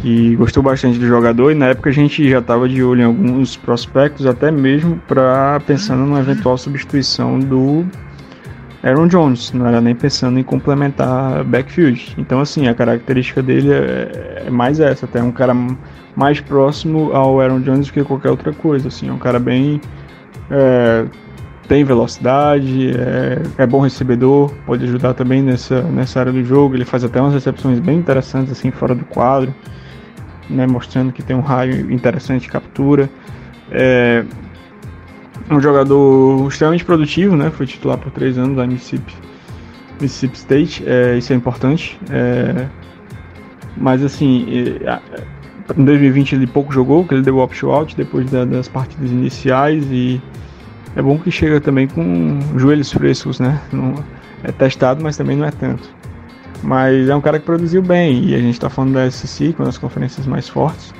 que gostou bastante do jogador e na época a gente já estava de olho em alguns prospectos, até mesmo para pensando numa eventual substituição do Aaron Jones, não era nem pensando em complementar backfield. Então assim, a característica dele é, é mais essa, até um cara mais próximo ao Aaron Jones do que qualquer outra coisa, assim, é um cara bem é, tem velocidade, é, é, bom recebedor, pode ajudar também nessa, nessa área do jogo. Ele faz até umas recepções bem interessantes assim fora do quadro, né, mostrando que tem um raio interessante de captura. É um jogador extremamente produtivo, né, foi titular por três anos da Mississippi, Mississippi State, é, isso é importante. É, mas assim, em 2020 ele pouco jogou, que ele deu opt-out depois da, das partidas iniciais e é bom que chega também com joelhos frescos, né? Não é testado, mas também não é tanto. Mas é um cara que produziu bem e a gente está falando da SEC, com as conferências mais fortes.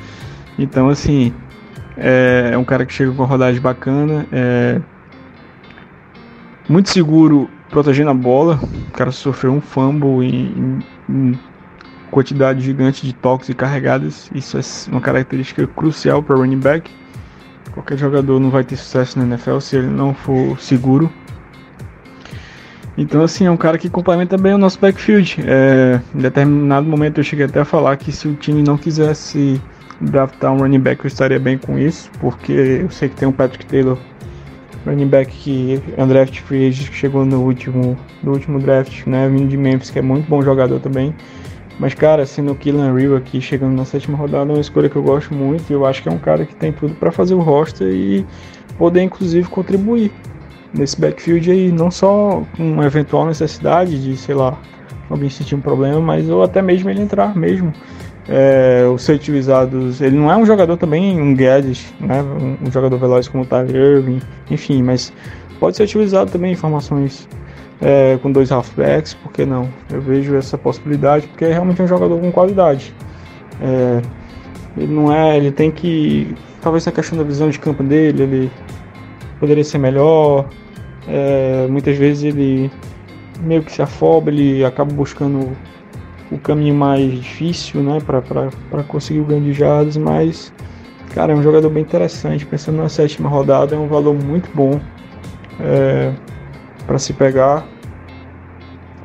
Então, assim, é, é um cara que chega com uma rodagem bacana, é muito seguro protegendo a bola. O cara sofreu um fumble em, em, em quantidade gigante de toques e carregadas. Isso é uma característica crucial para running back. Qualquer jogador não vai ter sucesso na NFL se ele não for seguro. Então, assim, é um cara que complementa bem o nosso backfield. É, em determinado momento eu cheguei até a falar que se o time não quisesse draftar um running back, eu estaria bem com isso, porque eu sei que tem um Patrick Taylor, running back que é um draft free agent que chegou no último, no último draft, né, vindo de Memphis, que é muito bom jogador também. Mas, cara, sendo o Killan Real aqui chegando na sétima rodada, é uma escolha que eu gosto muito. E eu acho que é um cara que tem tudo para fazer o roster e poder, inclusive, contribuir nesse backfield aí. Não só com uma eventual necessidade de, sei lá, alguém sentir um problema, mas ou até mesmo ele entrar mesmo. É, os ser utilizados. Ele não é um jogador também, um gadget, né? Um, um jogador veloz como o Tyler Irving, enfim, mas pode ser utilizado também em formações é, com dois halfbacks, por que não? Eu vejo essa possibilidade porque é realmente um jogador com qualidade. É, ele não é, ele tem que, talvez na questão da visão de campo dele, ele poderia ser melhor. É, muitas vezes ele meio que se afoba, ele acaba buscando o caminho mais difícil, né, para conseguir o ganho de jardas, mas cara, é um jogador bem interessante. Pensando na sétima rodada, é um valor muito bom é, para se pegar.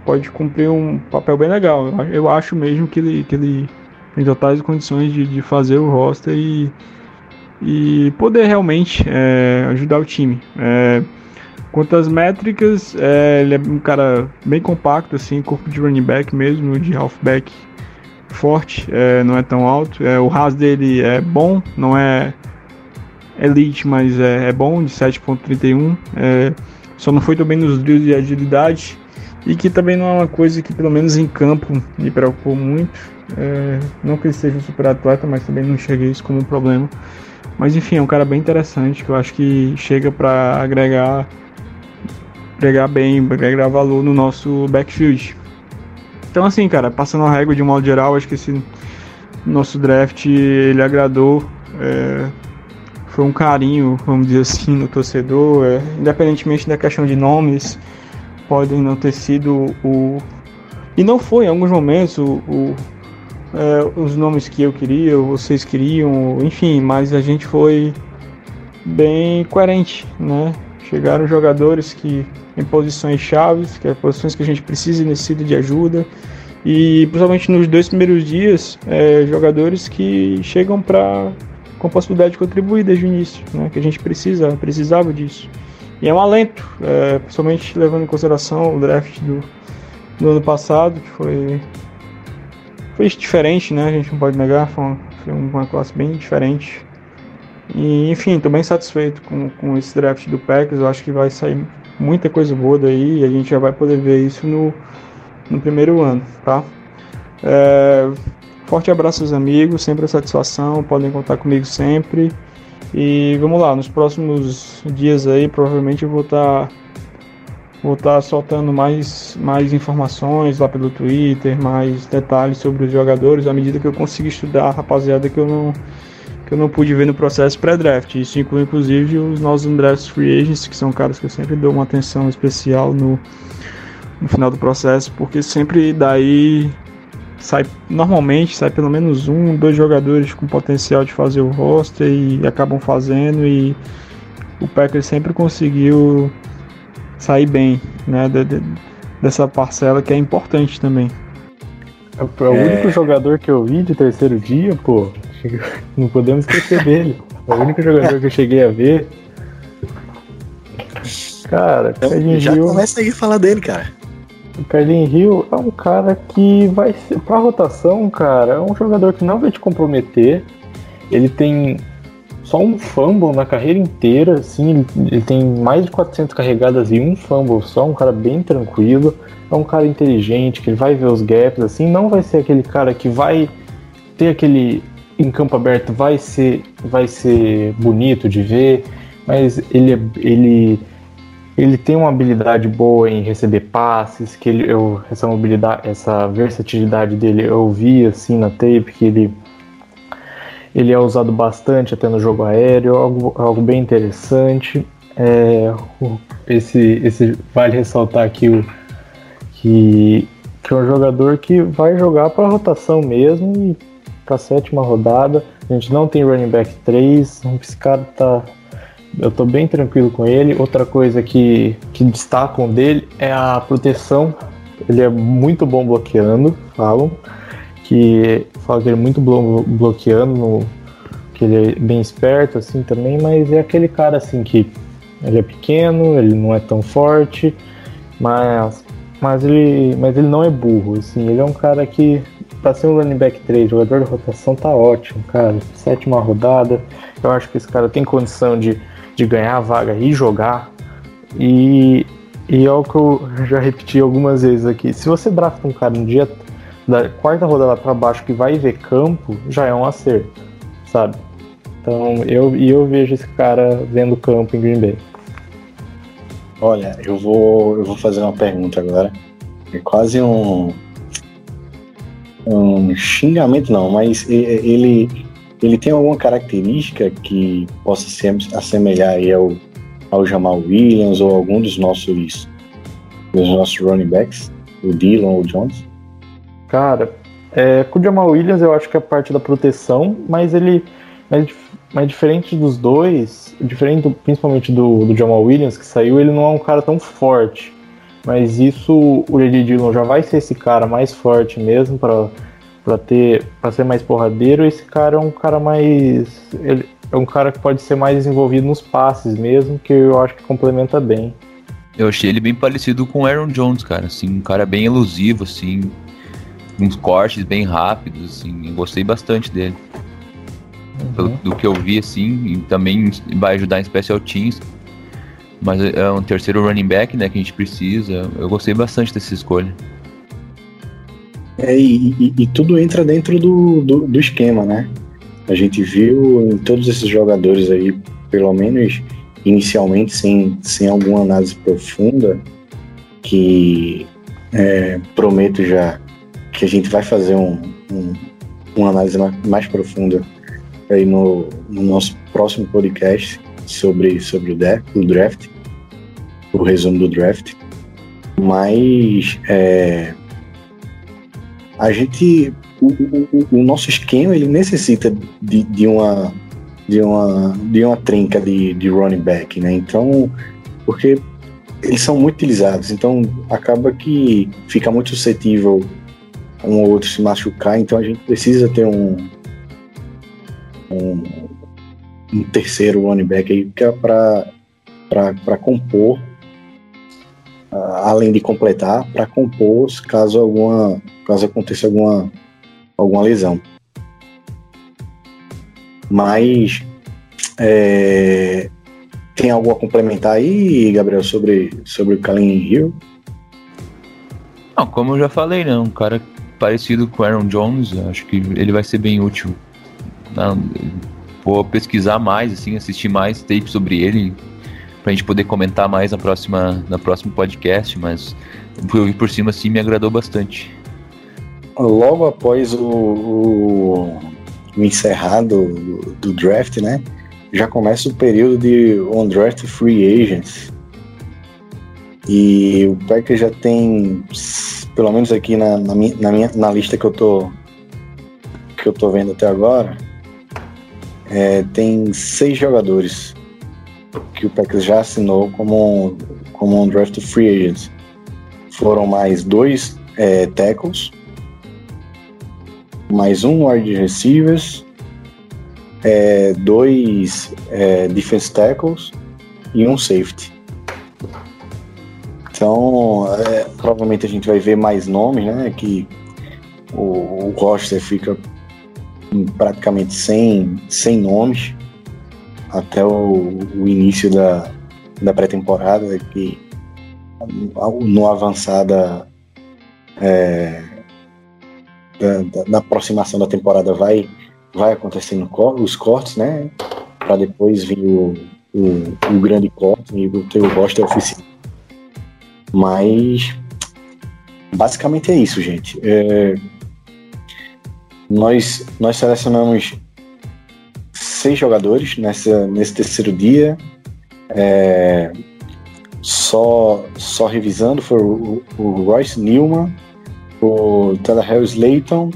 Pode cumprir um papel bem legal. Eu acho mesmo que ele, que ele tem totais condições de, de fazer o roster e, e poder realmente é, ajudar o time. É, Quanto às métricas, é, ele é um cara bem compacto, assim, corpo de running back mesmo, de halfback forte, é, não é tão alto. É, o RAS dele é bom, não é elite, mas é, é bom, de 7.31. É, só não foi também nos drills de agilidade. E que também não é uma coisa que, pelo menos em campo, me preocupou muito. Não que ele seja um super atleta, mas também não cheguei isso como um problema. Mas enfim, é um cara bem interessante que eu acho que chega para agregar pegar bem, pegar valor no nosso backfield. Então assim, cara, passando a régua de um modo geral, acho que esse nosso draft ele agradou. É, foi um carinho, vamos dizer assim, no torcedor, é, independentemente da questão de nomes, podem não ter sido o. E não foi em alguns momentos o, o é, os nomes que eu queria, vocês queriam, enfim, mas a gente foi bem coerente, né? Chegaram jogadores que em posições chaves, que é posições que a gente precisa e necessita de ajuda. E principalmente nos dois primeiros dias, é, jogadores que chegam para com possibilidade de contribuir desde o início, né, que a gente precisa, precisava disso. E é um alento, é, principalmente levando em consideração o draft do, do ano passado, que foi, foi diferente, né, a gente não pode negar, foi uma, classe bem diferente. E, enfim, estou bem satisfeito com, com esse draft do Packers, eu acho que vai sair muita coisa boa daí e a gente já vai poder ver isso no, no primeiro ano, tá? É, forte abraço aos amigos, sempre a satisfação, podem contar comigo sempre. E vamos lá, nos próximos dias aí provavelmente eu vou estar tá, vou tá soltando mais, mais informações lá pelo Twitter, mais detalhes sobre os jogadores, à medida que eu consigo estudar a rapaziada que eu não que eu não pude ver no processo pré-draft. Isso inclui inclusive os nossos undrafted free agents, que são caras que eu sempre dou uma atenção especial no, no final do processo, porque sempre daí sai normalmente sai pelo menos um, dois jogadores com potencial de fazer o roster e acabam fazendo e o Packers sempre conseguiu sair bem, né, de, de, dessa parcela que é importante também. É o único é... jogador que eu vi de terceiro dia, pô. [LAUGHS] Não podemos esquecer dele. É o único jogador que eu cheguei a ver. Cara, então, Carlinhos já Hill, começa aí a falar dele, cara. O Carlinhos Hill é um cara que vai ser. Pra rotação, cara, é um jogador que não vai te comprometer. Ele tem só um fumble na carreira inteira, assim, ele tem mais de 400 carregadas e um fumble só, um cara bem tranquilo, é um cara inteligente, que vai ver os gaps, assim, não vai ser aquele cara que vai ter aquele em campo aberto vai ser, vai ser bonito de ver, mas ele, é, ele, ele tem uma habilidade boa em receber passes, que ele, eu, essa mobilidade, essa versatilidade dele eu vi assim na tape, que ele, ele é usado bastante até no jogo aéreo, algo, algo bem interessante. É, esse, esse vale ressaltar aqui o, que, que é um jogador que vai jogar para rotação mesmo e para sétima rodada. A gente não tem running back 3. Esse cara tá. Eu tô bem tranquilo com ele. Outra coisa que, que destacam dele é a proteção. Ele é muito bom bloqueando, falam. Que falam que ele é muito bom bloqueando, que ele é bem esperto assim também, mas é aquele cara assim que ele é pequeno, ele não é tão forte, mas mas ele, mas ele não é burro, assim, ele é um cara que para ser um running back 3, jogador de rotação, tá ótimo, cara. Sétima rodada. Eu acho que esse cara tem condição de, de ganhar a vaga e jogar. E, e é o que eu já repeti algumas vezes aqui. Se você drafta um cara no dia da quarta rodada para baixo que vai ver campo, já é um acerto, sabe? Então eu, eu vejo esse cara vendo campo em Green Bay. Olha, eu vou, eu vou fazer uma pergunta agora. É quase um um xingamento não, mas ele ele tem alguma característica que possa se assemelhar ao, ao Jamal Williams ou algum dos nossos dos nossos running backs, o Dillon ou o Jones? Cara, é, com o Jamal Williams eu acho que é parte da proteção, mas ele. Mas, mas diferente dos dois, diferente principalmente do, do Jamal Williams que saiu, ele não é um cara tão forte. Mas isso, o J.J. Dillon já vai ser esse cara mais forte mesmo para para ter para ser mais porradeiro. Esse cara é um cara mais ele é um cara que pode ser mais desenvolvido nos passes mesmo, que eu acho que complementa bem. Eu achei ele bem parecido com o Aaron Jones, cara. Assim, um cara bem elusivo, assim. Uns cortes bem rápidos, assim. Eu gostei bastante dele. Pelo- Do que eu vi, assim. E também vai ajudar em special teams. Mas é um terceiro running back, né? Que a gente precisa. Eu gostei bastante dessa escolha. É, e, e- e tudo entra dentro do, do, do esquema, né? A gente viu em todos esses jogadores aí, pelo menos inicialmente, sem, sem alguma análise profunda, que é, prometo já a gente vai fazer um, um- uma análise ma- mais profunda aí no, no nosso próximo podcast sobre, sobre o, dra- o draft, o resumo do draft. Mas é, a gente o- o- o nosso esquema ele necessita de, de uma de uma de uma trinca de, de running back né então porque eles são muito utilizados então acaba que fica muito suscetível um ou outro se machucar então a gente precisa ter um um, um terceiro running back aí é para compor ah, além de completar para compor caso alguma caso aconteça alguma alguma lesão. Mas é, tem algo a complementar aí, Gabriel, sobre, sobre o Kalin Hill? Não, como eu já falei, né? Um cara parecido com o Aaron Jones, acho que ele vai ser bem útil. Vou pesquisar mais, assim, assistir mais tape sobre ele, pra gente poder comentar mais na próxima, na próximo podcast, mas eu vi por cima, assim, me agradou bastante. Logo após o, o, o encerrado do, do draft, né? Já começa o período de on-draft free agents. E o Packers já tem, pelo menos aqui na, na, minha, na, minha, na lista que eu tô que eu tô vendo até agora, é, tem seis jogadores que o Packers já assinou como, como um draft free agents. Foram mais dois é, tackles, mais um wide receivers, é, dois é, defense tackles e um safety. Então, é, provavelmente a gente vai ver mais nomes, né? Que o, o roster fica praticamente sem, sem nomes até o, o início da, da pré-temporada, que no avançada é, da, da, aproximação da temporada vai, vai acontecendo os cortes, né? Para depois vir o, o, o, grande corte e o roster oficial. Mas basicamente é isso, gente. É, nós, nós selecionamos seis jogadores nessa, nesse terceiro dia. É, só, só revisando, foi o, o Royce Newman, o Harris Layton,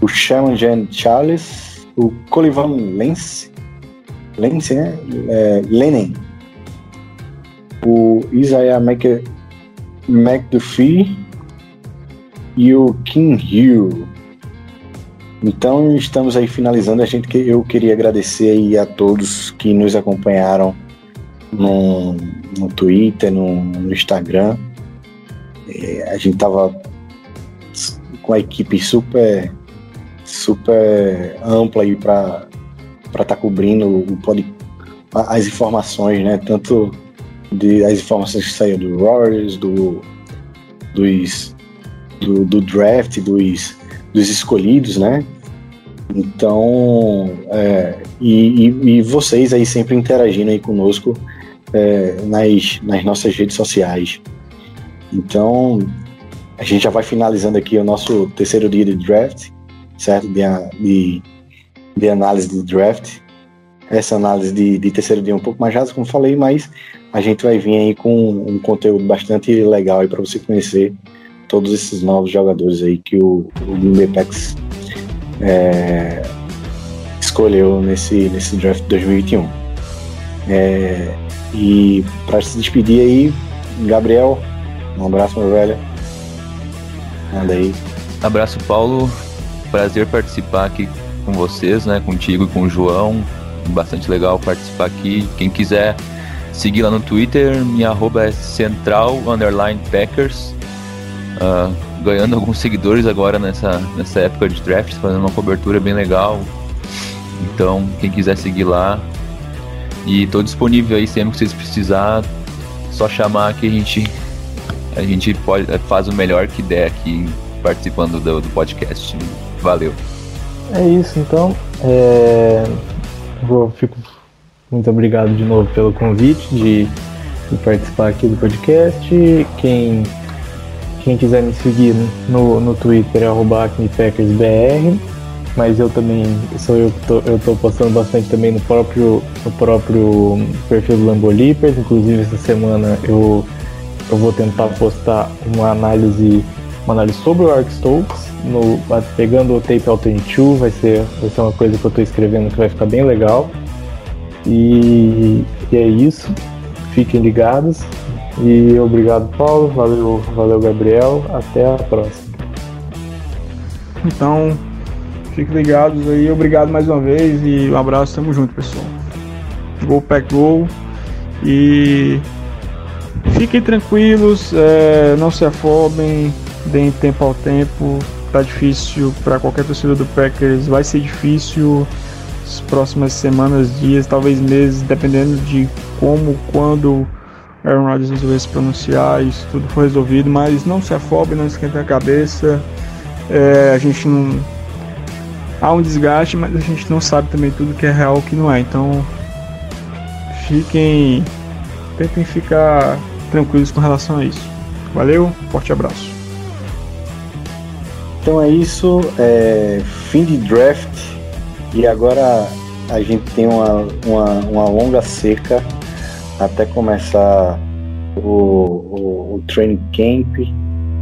o Shaman Jan Charles, o Colivan Lance, Lance, né? É, Lenin, o Isaiah Mc, McDuffie e o Kim Hill. Então estamos aí finalizando. A gente que eu queria agradecer aí a todos que nos acompanharam no, no Twitter, no, no Instagram. É, a gente tava com a equipe super super ampla aí para para estar tá cobrindo o as informações, né? Tanto de as informações que saíram do Warriors, do dos do, do draft, dos dos escolhidos, né? Então, é, e, e, e, vocês aí sempre interagindo aí conosco é, nas, nas nossas redes sociais. Então, a gente já vai finalizando aqui o nosso terceiro dia de draft, certo? De, de, de análise de draft. Essa análise de, de terceiro dia um pouco mais rasa, como falei, mas a gente vai vir aí com um conteúdo bastante legal aí para você conhecer todos esses novos jogadores aí que o, o é, escolheu nesse, nesse draft 2021. É, e para se despedir aí, Gabriel, um abraço, meu velho. Manda aí. Abraço, Paulo. Prazer participar aqui com vocês, né? Contigo e com o João. Bastante legal participar aqui. Quem quiser seguir lá no Twitter, minha arroba é central underline Packers. Uh, ganhando [LAUGHS] alguns seguidores agora nessa, nessa época de draft, fazendo uma cobertura bem legal. Então, quem quiser seguir lá. E tô disponível aí sempre que vocês precisar. Só chamar que a gente a gente pode, faz o melhor que der aqui participando do, do podcast. Valeu. É isso, então. É... Vou, fico muito obrigado de novo pelo convite de, de participar aqui do podcast. Quem, quem quiser me seguir no, no Twitter é AcnePackersBR, mas eu também sou eu que tô, eu tô postando bastante também no próprio, no próprio perfil do Lambolipers. Inclusive essa semana eu eu vou tentar postar uma análise, uma análise sobre o Ark Stokes, no, pegando o tape Alternate vai ser, vai ser uma coisa que eu estou escrevendo que vai ficar bem legal. E, e, é isso. Fiquem ligados. E obrigado, Paulo. Valeu, valeu, Gabriel. Até a próxima. Então, fiquem ligados aí. Obrigado mais uma vez e um abraço. Tamo junto, pessoal. Gol Pack Gol. E Fiquem tranquilos, é, não se afobem, deem tempo ao tempo. Tá difícil para qualquer torcedor do Packers, vai ser difícil as próximas semanas, dias, talvez meses, dependendo de como, quando Aaron Rodgers resolver se pronunciar, isso tudo for resolvido, mas não se afobe, não esquenta a cabeça. É, a gente não. Há um desgaste, mas a gente não sabe também tudo que é real e que não é. Então fiquem. Tentem ficar tranquilos com relação a isso. Valeu, forte abraço. Então é isso, é, fim de draft e agora a gente tem uma, uma, uma longa seca até começar o, o, o training camp,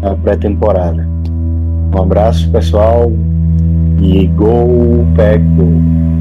a pré-temporada. Um abraço pessoal e go, pack, go!